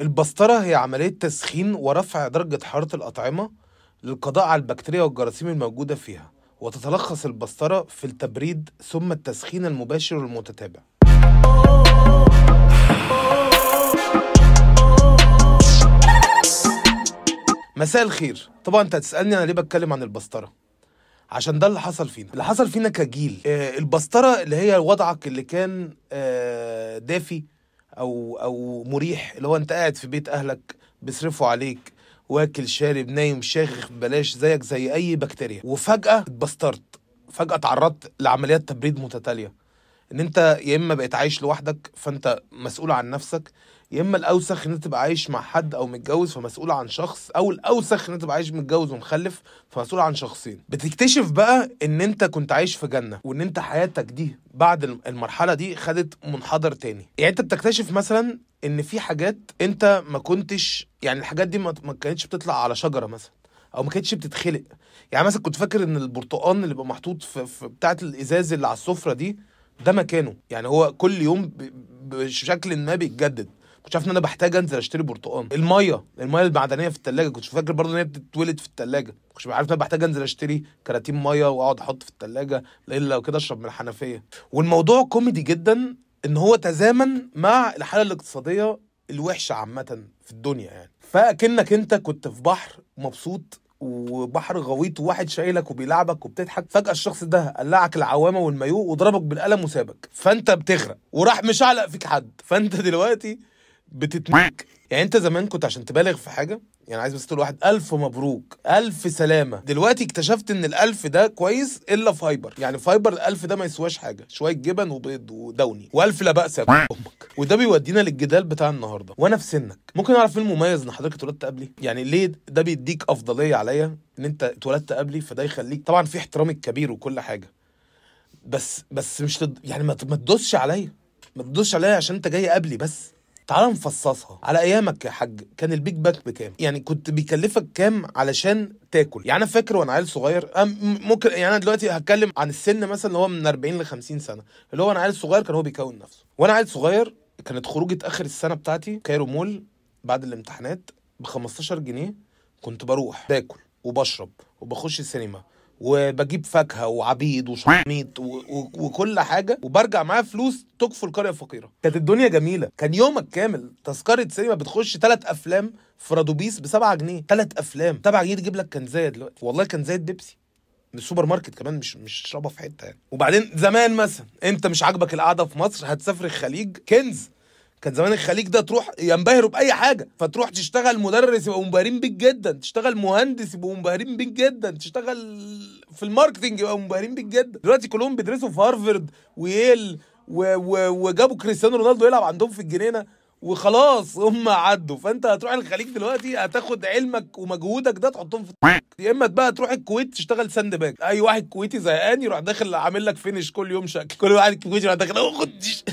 البسطرة هي عملية تسخين ورفع درجة حرارة الأطعمة للقضاء على البكتيريا والجراثيم الموجودة فيها وتتلخص البسطرة في التبريد ثم التسخين المباشر والمتتابع. مساء الخير. طبعا أنت هتسألني أنا ليه بتكلم عن البسطرة؟ عشان ده اللي حصل فينا. اللي حصل فينا كجيل. آه البسطرة اللي هي وضعك اللي كان آه دافي أو أو مريح اللي هو أنت قاعد في بيت أهلك بيصرفوا عليك واكل شارب نايم شاغخ ببلاش زيك زي أي بكتيريا. وفجأة اتبسترت فجأة اتعرضت لعمليات تبريد متتالية. إن أنت يا إما بقيت عايش لوحدك فأنت مسؤول عن نفسك يا إما الأوسخ إن أنت تبقى عايش مع حد أو متجوز فمسؤول عن شخص أو الأوسخ إن أنت تبقى عايش متجوز ومخلف فمسؤول عن شخصين. بتكتشف بقى إن أنت كنت عايش في جنة وإن أنت حياتك دي بعد الم- المرحلة دي خدت منحدر تاني. يعني أنت بتكتشف مثلا إن في حاجات أنت ما كنتش يعني الحاجات دي ما كانتش بتطلع على شجرة مثلا أو ما كانتش بتتخلق. يعني مثلا كنت فاكر إن البرتقال اللي بيبقى محطوط في, في بتاعة الإزاز اللي على السفرة دي ده مكانه. يعني هو كل يوم بشكل ما بيتجدد. كنت عارف إن أنا بحتاج أنزل أشتري برتقال. المية المية المعدنية في الثلاجه كنت فاكر برضه إن هي بتتولد في الثلاجه كنت عارف إن أنا بحتاج أنزل أشتري كراتين مية وأقعد أحط في الثلاجه الا لو كده أشرب من الحنفية. والموضوع كوميدي جدا إن هو تزامن مع الحالة الاقتصادية الوحشة عامة في الدنيا يعني. فأكنك أنت كنت في بحر مبسوط وبحر غويط وواحد شايلك وبيلعبك وبتضحك فجأة الشخص ده قلعك العوامة والمايو وضربك بالقلم وسابك. فأنت بتغرق وراح مشعلق فيك حد. فأنت دلوقتي بتتمك. يعني انت زمان كنت عشان تبالغ في حاجة يعني عايز بس تقول واحد ألف مبروك ألف سلامة. دلوقتي اكتشفت إن الألف ده كويس إلا فايبر. يعني فايبر الألف ده ما يسواش حاجة شوية جبن وبيض ودوني وألف لا بأس يا أمك. وده بيودينا للجدال بتاع النهاردة. وأنا في سنك ممكن أعرف إيه المميز إن حضرتك اتولدت قبلي؟ يعني ليه ده بيديك أفضلية عليا إن أنت اتولدت قبلي؟ فده يخليك طبعا في احترامي الكبير وكل حاجة. بس بس مش. يعني ما تدوسش عليا. ما تدوسش عليا عشان أنت جاي قبلي بس. تعال نفصصها. على أيامك يا حاج كان ال Big Mac بكام؟ يعني كنت بيكلفك كام علشان تاكل؟ يعني أنا فاكر وأنا عيل صغير ممكن يعني أنا دلوقتي هتكلم عن السن مثلا اللي هو من 40 ل 50 سنة. اللي هو أنا عيل صغير كان هو بيكون نفسه. وأنا عيل صغير كانت خروجة آخر السنة بتاعتي كايرو مول بعد الامتحانات ب 15 جنيه كنت بروح باكل وبشرب وبخش السينما. وبجيب فاكهة وعبيد وشميط وكل حاجة وبرجع معايا فلوس تكفل قرية فقيرة. كانت الدنيا جميلة. كان يومك كامل. تذكرة سينما بتخش ثلاث أفلام في رادوبيس ب 7 جنيه. ثلاث أفلام. 7 جنيه تجيب لك كنزايه دلوقتي. والله كنزايه بيبسي من السوبر ماركت كمان مش مش تشربها في حتة يعني. وبعدين زمان مثلا انت مش عاجبك القعدة في مصر؟ هتسافر الخليج. كنز. كان زمان الخليج ده تروح ينبهروا بأي حاجة. فتروح تشتغل مدرس يبقوا منبهرين بيك جدا. تشتغل مهندس يبقوا منبهرين بيك جدا. تشتغل في ال marketing يبقوا منبهرين بيك جدا دلوقتي كلهم بيدرسوا في هارفرد وييل. وجابوا كريستيانو رونالدو يلعب عندهم في الجنينة وخلاص هم عدوا. فأنت هتروح الخليج دلوقتي هتاخد علمك ومجهودك ده تحطهم في يا إما بقى تروح الكويت تشتغل sandbag أي واحد كويتي زهقان يروح داخل عامل لك finish كل يوم شكل كل واحد كويتي يروح داخل "أوه، خد ديش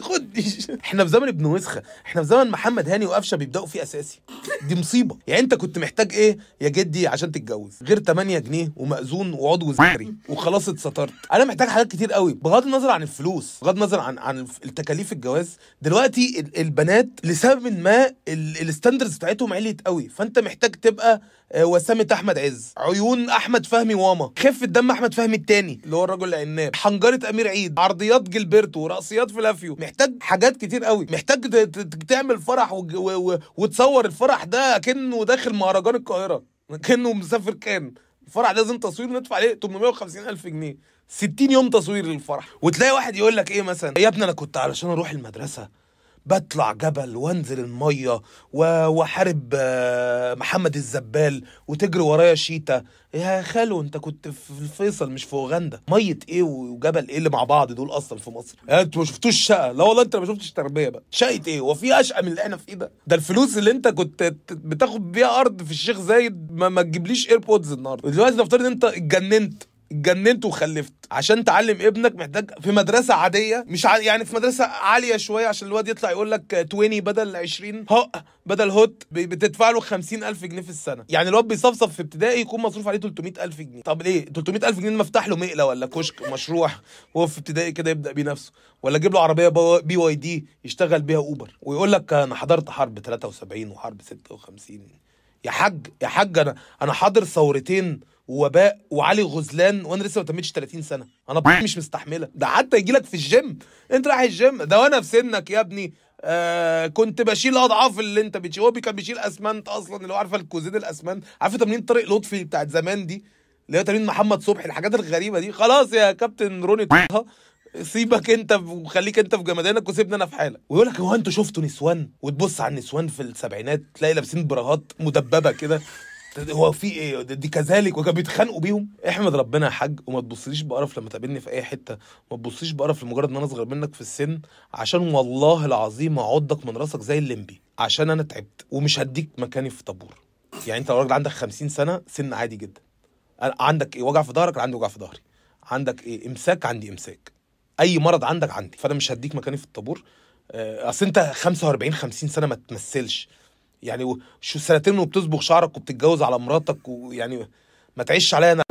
خد ديش إحنا في زمن ابن وسخة. إحنا في زمن محمد هاني وقفشة بيبدأوا فيه أساسي. دي مصيبة. يعني أنت كنت محتاج إيه؟ يا جدي عشان تتجوز. غير 8 جنيه ومأذون وعضو ذكري. وخلاص اتسترت. أنا محتاج حاجات كتير قوي. بغض النظر عن الفلوس بغض النظر عن عن التكاليف الجواز دلوقتي ال- البنات لسبب ما ال- ال standards بتاعتهم عليت قوي. فانت محتاج تبقى آه، وسامة أحمد عز. عيون أحمد فهمي واما خفة دم أحمد فهمي التاني اللي هو الرجل العناب. حنجرة أمير عيد. عرضيات جيلبرتو رقصيات فلافيو. محتاج حاجات كتير قوي. محتاج تعمل فرح و- و- وتصور الفرح ده كأنه داخل مهرجان القاهرة. كأنه مسافر كان. الفرح لازم تصوير ندفع عليه 850 ألف جنيه. 60 يوم تصوير للفرح. وتلاقي واحد يقول لك إيه مثلا؟ يا ابني أنا كنت علشان أروح المدرسة. بطلع جبل وانزل المية واحارب آه، محمد الزبال وتجري ورايا شيتا. يا خالو انت كنت في الفيصل مش في أوغندا. مية إيه وجبل إيه اللي مع بعض دول أصلا في مصر؟ أنتوا ما شفتوش شقة. لا والله انت ما شفتش تربية بقى. شقة إيه؟ هو في اشقى من اللي إحنا فيه ده؟ ده الفلوس اللي انت كنت بتاخد بيها أرض في الشيخ زايد ما, ما تجيبليش ايربودز النهارده. دلوقتي نفترض إن انت اتجننت. اتجننت وخلفت. عشان تعلم ابنك محتاج في مدرسة عادية مش ع... يعني في مدرسة عالية شوية عشان الواد يطلع يقول لك 20 بدل 20 هو بدل هوت بتدفع له 50000 جنيه في السنة. يعني الواد بيصفصف في ابتدائي يكون مصروف عليه 300000 جنيه. طب ليه؟ 300000 جنيه مفتاح له مقلة ولا كشك مشروع وهو في ابتدائي كده يبدأ بيه نفسه. ولا جيب له عربية BYD يشتغل بيها Uber ويقول لك أنا حضرت حرب 73 وحرب 56 يا حاج يا حاج أنا أنا حاضر ثورتين ووباء وعلي غزلان وأنا لسه ما تمتش 30 سنة. أنا مش مستحملة. ده حتى يجي لك في الجيم. أنت رايح الجيم. ده وأنا في سنك يا ابني. آه كنت بشيل أضعاف اللي أنت بتشيل. هو كان بيشيل أسمنت أصلا اللي هو عارفة الكوزين الأسمنت. عارفه تمرين طارق لطفي بتاعت زمان دي؟ اللي هي تمرين محمد صبحي الحاجات الغريبة دي. خلاص يا كابتن روني طه سيبك أنت وخليك أنت في جمدانك وسيبني أنا في حالك. ويقول لك هو أنتوا شفتوا نسوان؟ وتبص على النسوان في السبعينات تلاقي لابسين براهات مدببة كده. هو في إيه؟ دي كذلك وكانوا بيتخانقوا بيهم. احمد ربنا يا حاج وما تبصليش بقرف لما تقابلني في أي حتة. ما تبصليش بقرف لمجرد إن أنا أصغر منك في السن عشان والله العظيم أعضك من راسك زي الليمبي عشان أنا تعبت ومش هديك مكاني في طابور. يعني أنت راجل عندك 50 سنة سن عادي جدا. عندك إيه؟ وجع في ظهرك عندي وجع في ظهري. عندك إيه؟ إمساك عندي إمساك. أي مرض عندك عندي. فأنا مش هديك مكاني في الطابور. آه، أصل أنت 45 50 سنة ما تمثلش. يعني شو سنتين وبتصبغ شعرك وبتتجوز على مراتك ويعني ما تعيش عليا أنا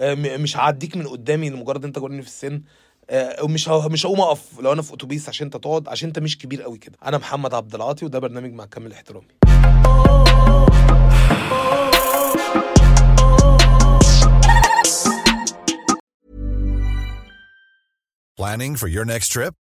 آه، مش هعديك من قدامي لمجرد انت جورني في السن. آه، ومش مش هقوم اقف لو أنا في اتوبيس عشان انت تقعد عشان انت مش كبير قوي كده. أنا محمد عبد العاطي وده برنامج مع كامل احترامي. Planning for your next trip?